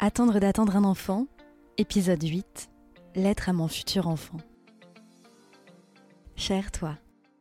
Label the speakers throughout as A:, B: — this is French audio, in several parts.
A: Attendre d'attendre un enfant, épisode 8. Lettre à mon futur enfant. Cher toi,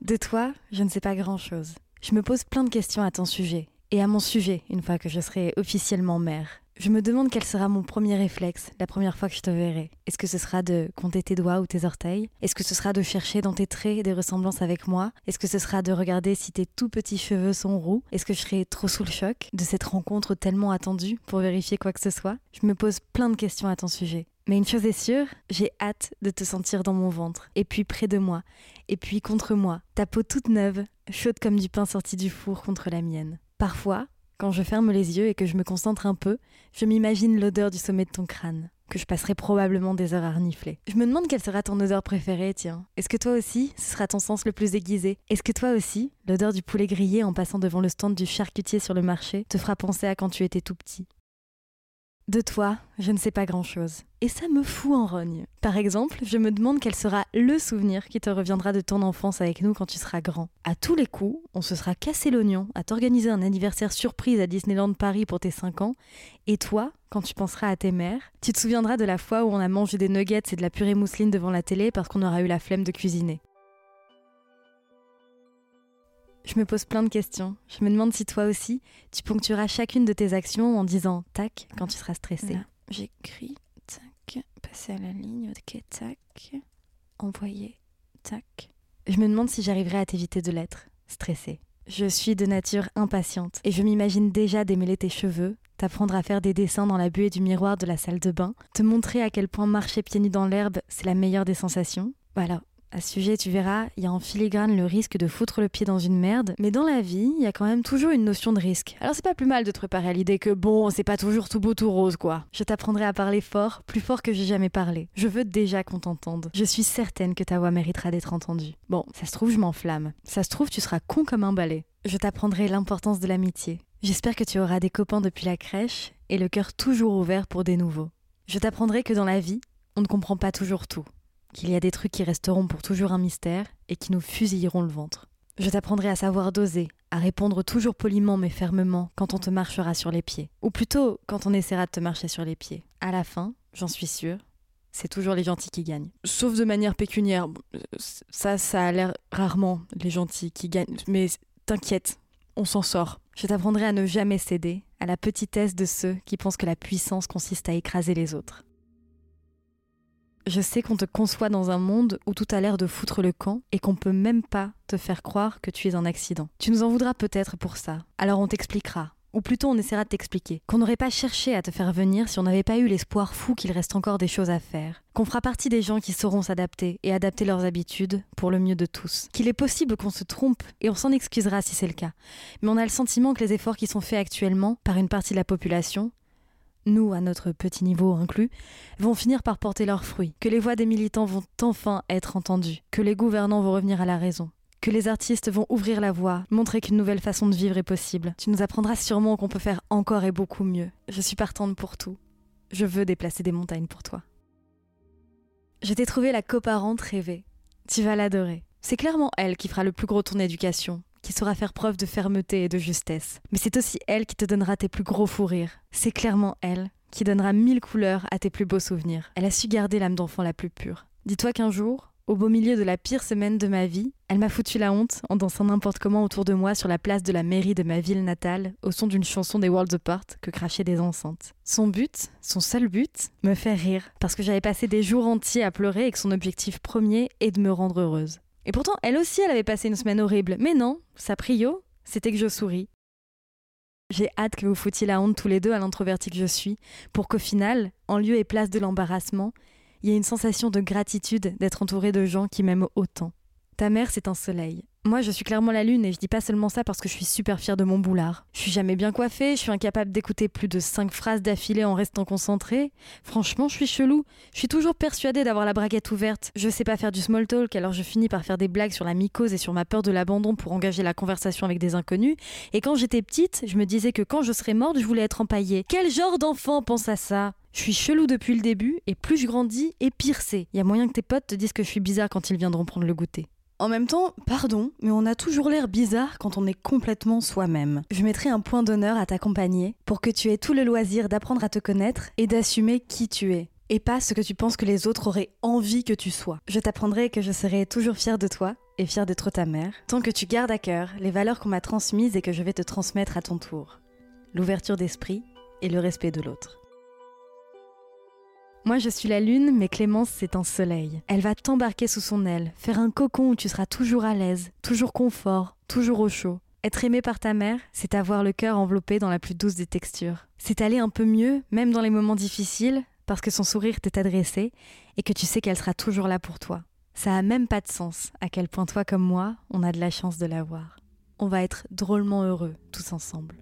A: de toi, je ne sais pas grand-chose. Je me pose plein de questions à ton sujet, et à mon sujet une fois que je serai officiellement mère. Je me demande quel sera mon premier réflexe la première fois que je te verrai. Est-ce que ce sera de compter tes doigts ou tes orteils? Est-ce que ce sera de chercher dans tes traits des ressemblances avec moi? Est-ce que ce sera de regarder si tes tout petits cheveux sont roux? Est-ce que je serai trop sous le choc de cette rencontre tellement attendue pour vérifier quoi que ce soit? Je me pose plein de questions à ton sujet. Mais une chose est sûre, j'ai hâte de te sentir dans mon ventre, et puis près de moi, et puis contre moi, ta peau toute neuve, chaude comme du pain sorti du four contre la mienne. Parfois, quand je ferme les yeux et que je me concentre un peu, je m'imagine l'odeur du sommet de ton crâne, que je passerai probablement des heures à renifler. Je me demande quelle sera ton odeur préférée, tiens. Est-ce que toi aussi, ce sera ton sens le plus aiguisé? Est-ce que toi aussi, l'odeur du poulet grillé en passant devant le stand du charcutier sur le marché te fera penser à quand tu étais tout petit? De toi, je ne sais pas grand-chose. Et ça me fout en rogne. Par exemple, je me demande quel sera le souvenir qui te reviendra de ton enfance avec nous quand tu seras grand. À tous les coups, on se sera cassé l'oignon à t'organiser un anniversaire surprise à Disneyland Paris pour tes 5 ans. Et toi, quand tu penseras à tes mères, tu te souviendras de la fois où on a mangé des nuggets et de la purée mousseline devant la télé parce qu'on aura eu la flemme de cuisiner. Je me pose plein de questions. Je me demande si toi aussi, tu ponctueras chacune de tes actions en disant tac quand tu seras stressé.
B: J'écris, tac, passer à la ligne, ok, tac, envoyer, tac.
A: Je me demande si j'arriverai à t'éviter de l'être, stressée. Je suis de nature impatiente et je m'imagine déjà démêler tes cheveux, t'apprendre à faire des dessins dans la buée du miroir de la salle de bain, te montrer à quel point marcher pieds nus dans l'herbe, c'est la meilleure des sensations. Voilà, à ce sujet, tu verras, il y a en filigrane le risque de foutre le pied dans une merde, mais dans la vie, il y a quand même toujours une notion de risque. Alors c'est pas plus mal de te préparer à l'idée que bon, c'est pas toujours tout beau tout rose quoi. Je t'apprendrai à parler fort, plus fort que j'ai jamais parlé. Je veux déjà qu'on t'entende. Je suis certaine que ta voix méritera d'être entendue. Bon, ça se trouve, je m'enflamme. Ça se trouve, tu seras con comme un balai. Je t'apprendrai l'importance de l'amitié. J'espère que tu auras des copains depuis la crèche et le cœur toujours ouvert pour des nouveaux. Je t'apprendrai que dans la vie, on ne comprend pas toujours tout qu'il y a des trucs qui resteront pour toujours un mystère et qui nous fusilleront le ventre. Je t'apprendrai à savoir doser, à répondre toujours poliment mais fermement quand on te marchera sur les pieds. Ou plutôt quand on essaiera de te marcher sur les pieds. À la fin, j'en suis sûre, c'est toujours les gentils qui gagnent. Sauf de manière pécuniaire. Ça, ça a l'air rarement les gentils qui gagnent. Mais t'inquiète, on s'en sort. Je t'apprendrai à ne jamais céder à la petitesse de ceux qui pensent que la puissance consiste à écraser les autres. Je sais qu'on te conçoit dans un monde où tout a l'air de foutre le camp et qu'on peut même pas te faire croire que tu es un accident. Tu nous en voudras peut-être pour ça. Alors on t'expliquera. Ou plutôt on essaiera de t'expliquer. Qu'on n'aurait pas cherché à te faire venir si on n'avait pas eu l'espoir fou qu'il reste encore des choses à faire. Qu'on fera partie des gens qui sauront s'adapter et adapter leurs habitudes pour le mieux de tous. Qu'il est possible qu'on se trompe et on s'en excusera si c'est le cas. Mais on a le sentiment que les efforts qui sont faits actuellement par une partie de la population nous à notre petit niveau inclus, vont finir par porter leurs fruits, que les voix des militants vont enfin être entendues, que les gouvernants vont revenir à la raison, que les artistes vont ouvrir la voie, montrer qu'une nouvelle façon de vivre est possible. Tu nous apprendras sûrement qu'on peut faire encore et beaucoup mieux. Je suis partante pour tout. Je veux déplacer des montagnes pour toi. Je t'ai trouvé la coparente rêvée. Tu vas l'adorer. C'est clairement elle qui fera le plus gros tour d'éducation, qui saura faire preuve de fermeté et de justesse. Mais c'est aussi elle qui te donnera tes plus gros fous rires. C'est clairement elle qui donnera mille couleurs à tes plus beaux souvenirs. Elle a su garder l'âme d'enfant la plus pure. Dis-toi qu'un jour, au beau milieu de la pire semaine de ma vie, elle m'a foutu la honte en dansant n'importe comment autour de moi sur la place de la mairie de ma ville natale au son d'une chanson des Worlds Apart que crachaient des enceintes. Son but, son seul but, me faire rire parce que j'avais passé des jours entiers à pleurer et que son objectif premier est de me rendre heureuse. Et pourtant, elle aussi, elle avait passé une semaine horrible. Mais non, sa prio, c'était que je souris. J'ai hâte que vous foutiez la honte tous les deux à l'introverti que je suis, pour qu'au final, en lieu et place de l'embarrassement, il y ait une sensation de gratitude d'être entouré de gens qui m'aiment autant. Ta mère, c'est un soleil. Moi, je suis clairement la lune et je dis pas seulement ça parce que je suis super fière de mon boulard. Je suis jamais bien coiffée, je suis incapable d'écouter plus de cinq phrases d'affilée en restant concentrée. Franchement, je suis chelou. Je suis toujours persuadée d'avoir la braguette ouverte. Je sais pas faire du small talk, alors je finis par faire des blagues sur la mycose et sur ma peur de l'abandon pour engager la conversation avec des inconnus. Et quand j'étais petite, je me disais que quand je serais morte, je voulais être empaillée. Quel genre d'enfant pense à ça? Je suis chelou depuis le début, et plus je grandis, et pire c'est. Y a moyen que tes potes te disent que je suis bizarre quand ils viendront prendre le goûter. En même temps, pardon, mais on a toujours l'air bizarre quand on est complètement soi-même. Je mettrai un point d'honneur à t'accompagner pour que tu aies tout le loisir d'apprendre à te connaître et d'assumer qui tu es. Et pas ce que tu penses que les autres auraient envie que tu sois. Je t'apprendrai que je serai toujours fière de toi et fière d'être ta mère, tant que tu gardes à cœur les valeurs qu'on m'a transmises et que je vais te transmettre à ton tour. L'ouverture d'esprit et le respect de l'autre. Moi je suis la lune, mais Clémence c'est un soleil. Elle va t'embarquer sous son aile, faire un cocon où tu seras toujours à l'aise, toujours confort, toujours au chaud. Être aimé par ta mère, c'est avoir le cœur enveloppé dans la plus douce des textures. C'est aller un peu mieux, même dans les moments difficiles, parce que son sourire t'est adressé et que tu sais qu'elle sera toujours là pour toi. Ça a même pas de sens à quel point toi comme moi, on a de la chance de l'avoir. On va être drôlement heureux tous ensemble.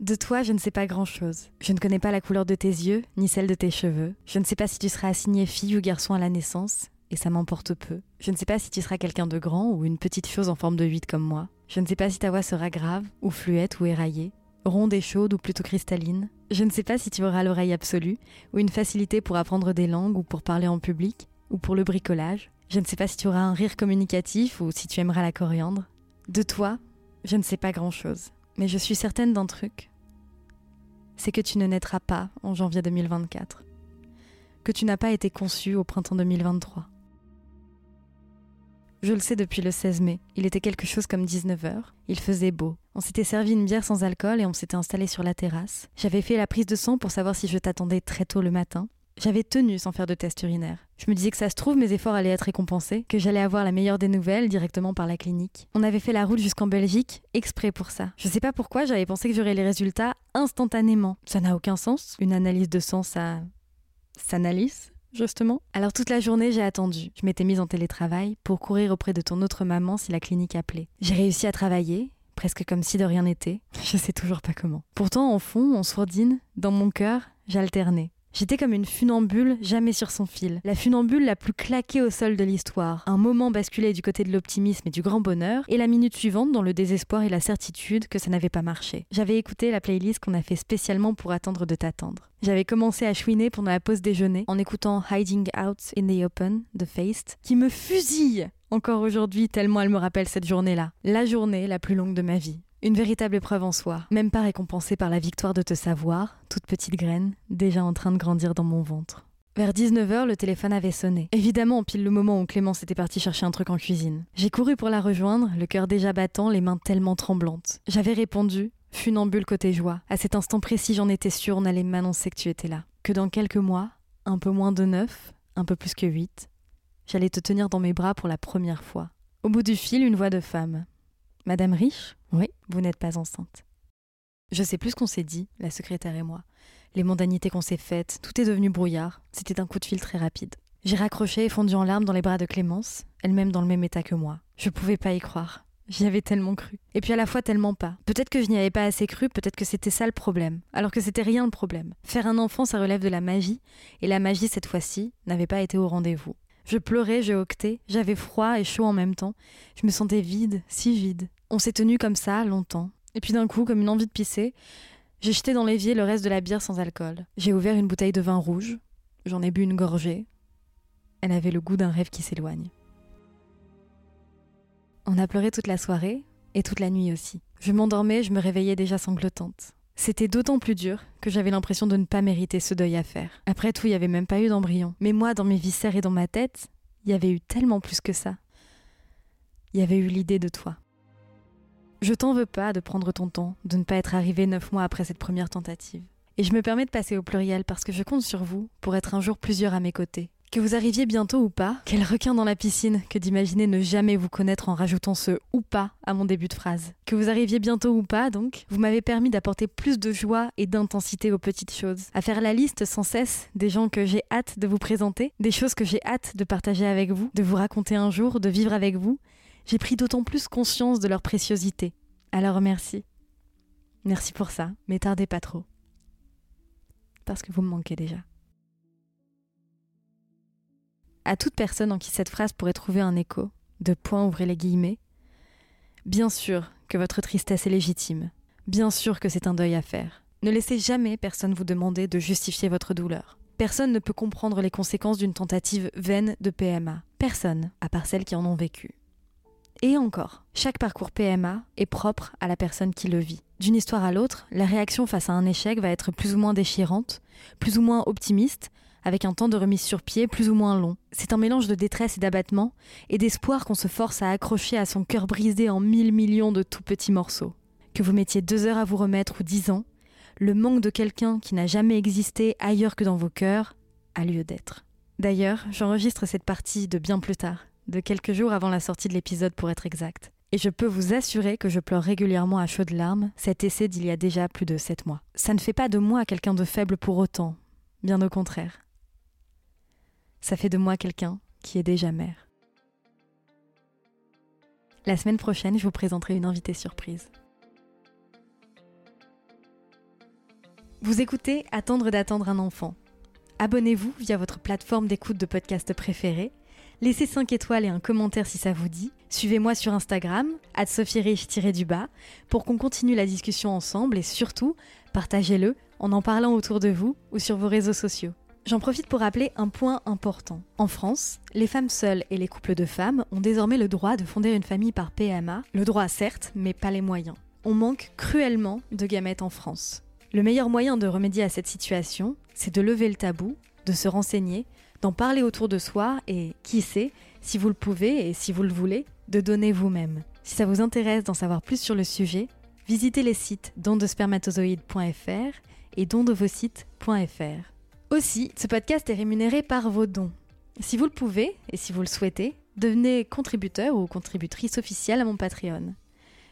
A: De toi, je ne sais pas grand-chose. Je ne connais pas la couleur de tes yeux, ni celle de tes cheveux. Je ne sais pas si tu seras assigné fille ou garçon à la naissance, et ça m'emporte peu. Je ne sais pas si tu seras quelqu'un de grand ou une petite chose en forme de 8 comme moi. Je ne sais pas si ta voix sera grave, ou fluette, ou éraillée, ronde et chaude ou plutôt cristalline. Je ne sais pas si tu auras l'oreille absolue, ou une facilité pour apprendre des langues ou pour parler en public, ou pour le bricolage. Je ne sais pas si tu auras un rire communicatif ou si tu aimeras la coriandre. De toi, je ne sais pas grand-chose. Mais je suis certaine d'un truc, c'est que tu ne naîtras pas en janvier 2024, que tu n'as pas été conçu au printemps 2023. Je le sais depuis le 16 mai, il était quelque chose comme 19h, il faisait beau. On s'était servi une bière sans alcool et on s'était installé sur la terrasse. J'avais fait la prise de sang pour savoir si je t'attendais très tôt le matin. J'avais tenu sans faire de test urinaire. Je me disais que ça se trouve, mes efforts allaient être récompensés, que j'allais avoir la meilleure des nouvelles directement par la clinique. On avait fait la route jusqu'en Belgique, exprès pour ça. Je sais pas pourquoi, j'avais pensé que j'aurais les résultats instantanément. Ça n'a aucun sens. Une analyse de sang, ça. s'analyse justement. Alors toute la journée, j'ai attendu. Je m'étais mise en télétravail pour courir auprès de ton autre maman si la clinique appelait. J'ai réussi à travailler, presque comme si de rien n'était. Je sais toujours pas comment. Pourtant, en fond, en sourdine, dans mon cœur, j'alternais. J'étais comme une funambule jamais sur son fil, la funambule la plus claquée au sol de l'histoire. Un moment basculait du côté de l'optimisme et du grand bonheur, et la minute suivante dans le désespoir et la certitude que ça n'avait pas marché. J'avais écouté la playlist qu'on a fait spécialement pour attendre de t'attendre. J'avais commencé à chouiner pendant la pause déjeuner en écoutant Hiding Out in the Open de Faced, qui me fusille encore aujourd'hui tellement elle me rappelle cette journée-là. La journée la plus longue de ma vie. Une véritable épreuve en soi, même pas récompensée par la victoire de te savoir, toute petite graine, déjà en train de grandir dans mon ventre. Vers 19h, le téléphone avait sonné. Évidemment, pile le moment où Clémence était partie chercher un truc en cuisine. J'ai couru pour la rejoindre, le cœur déjà battant, les mains tellement tremblantes. J'avais répondu, funambule côté joie. À cet instant précis, j'en étais sûre, on allait m'annoncer que tu étais là. Que dans quelques mois, un peu moins de neuf, un peu plus que huit, j'allais te tenir dans mes bras pour la première fois. Au bout du fil, une voix de femme. Madame Riche Oui, vous n'êtes pas enceinte. Je sais plus ce qu'on s'est dit, la secrétaire et moi. Les mondanités qu'on s'est faites, tout est devenu brouillard. C'était un coup de fil très rapide. J'ai raccroché et fondu en larmes dans les bras de Clémence, elle-même dans le même état que moi. Je pouvais pas y croire. J'y avais tellement cru. Et puis à la fois tellement pas. Peut-être que je n'y avais pas assez cru, peut-être que c'était ça le problème. Alors que c'était rien le problème. Faire un enfant, ça relève de la magie, et la magie, cette fois-ci, n'avait pas été au rendez-vous. Je pleurais, je hoquetais, j'avais froid et chaud en même temps. Je me sentais vide, si vide. On s'est tenu comme ça longtemps. Et puis d'un coup, comme une envie de pisser, j'ai jeté dans l'évier le reste de la bière sans alcool. J'ai ouvert une bouteille de vin rouge. J'en ai bu une gorgée. Elle avait le goût d'un rêve qui s'éloigne. On a pleuré toute la soirée et toute la nuit aussi. Je m'endormais, je me réveillais déjà sanglotante. C'était d'autant plus dur que j'avais l'impression de ne pas mériter ce deuil à faire. Après tout, il n'y avait même pas eu d'embryon. Mais moi, dans mes viscères et dans ma tête, il y avait eu tellement plus que ça. Il y avait eu l'idée de toi. Je t'en veux pas de prendre ton temps, de ne pas être arrivé neuf mois après cette première tentative. Et je me permets de passer au pluriel parce que je compte sur vous pour être un jour plusieurs à mes côtés, Que vous arriviez bientôt ou pas, quel requin dans la piscine que d'imaginer ne jamais vous connaître en rajoutant ce ou pas à mon début de phrase. Que vous arriviez bientôt ou pas, donc, vous m'avez permis d'apporter plus de joie et d'intensité aux petites choses. À faire la liste sans cesse des gens que j'ai hâte de vous présenter, des choses que j'ai hâte de partager avec vous, de vous raconter un jour, de vivre avec vous. J'ai pris d'autant plus conscience de leur préciosité. Alors merci. Merci pour ça, mais tardez pas trop. Parce que vous me manquez déjà à toute personne en qui cette phrase pourrait trouver un écho, de point ouvrez les guillemets, bien sûr que votre tristesse est légitime, bien sûr que c'est un deuil à faire. Ne laissez jamais personne vous demander de justifier votre douleur. Personne ne peut comprendre les conséquences d'une tentative vaine de PMA. Personne, à part celles qui en ont vécu. Et encore, chaque parcours PMA est propre à la personne qui le vit. D'une histoire à l'autre, la réaction face à un échec va être plus ou moins déchirante, plus ou moins optimiste, avec un temps de remise sur pied plus ou moins long. C'est un mélange de détresse et d'abattement, et d'espoir qu'on se force à accrocher à son cœur brisé en mille millions de tout petits morceaux. Que vous mettiez deux heures à vous remettre ou dix ans, le manque de quelqu'un qui n'a jamais existé ailleurs que dans vos cœurs a lieu d'être. D'ailleurs, j'enregistre cette partie de bien plus tard, de quelques jours avant la sortie de l'épisode pour être exact. Et je peux vous assurer que je pleure régulièrement à chaudes larmes cet essai d'il y a déjà plus de sept mois. Ça ne fait pas de moi quelqu'un de faible pour autant, bien au contraire ça fait de moi quelqu'un qui est déjà mère. La semaine prochaine, je vous présenterai une invitée surprise. Vous écoutez Attendre d'attendre un enfant. Abonnez-vous via votre plateforme d'écoute de podcast préférée. Laissez 5 étoiles et un commentaire si ça vous dit. Suivez-moi sur Instagram, du bas pour qu'on continue la discussion ensemble et surtout, partagez-le en en parlant autour de vous ou sur vos réseaux sociaux. J'en profite pour rappeler un point important. En France, les femmes seules et les couples de femmes ont désormais le droit de fonder une famille par PMA, le droit certes, mais pas les moyens. On manque cruellement de gamètes en France. Le meilleur moyen de remédier à cette situation, c'est de lever le tabou, de se renseigner, d'en parler autour de soi et, qui sait, si vous le pouvez et si vous le voulez, de donner vous-même. Si ça vous intéresse d'en savoir plus sur le sujet, visitez les sites dondespermatozoïdes.fr et dondevosites.fr. Aussi, ce podcast est rémunéré par vos dons. Si vous le pouvez, et si vous le souhaitez, devenez contributeur ou contributrice officielle à mon Patreon.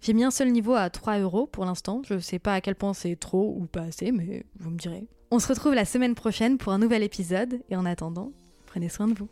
A: J'ai mis un seul niveau à 3 euros pour l'instant, je sais pas à quel point c'est trop ou pas assez, mais vous me direz. On se retrouve la semaine prochaine pour un nouvel épisode, et en attendant, prenez soin de vous.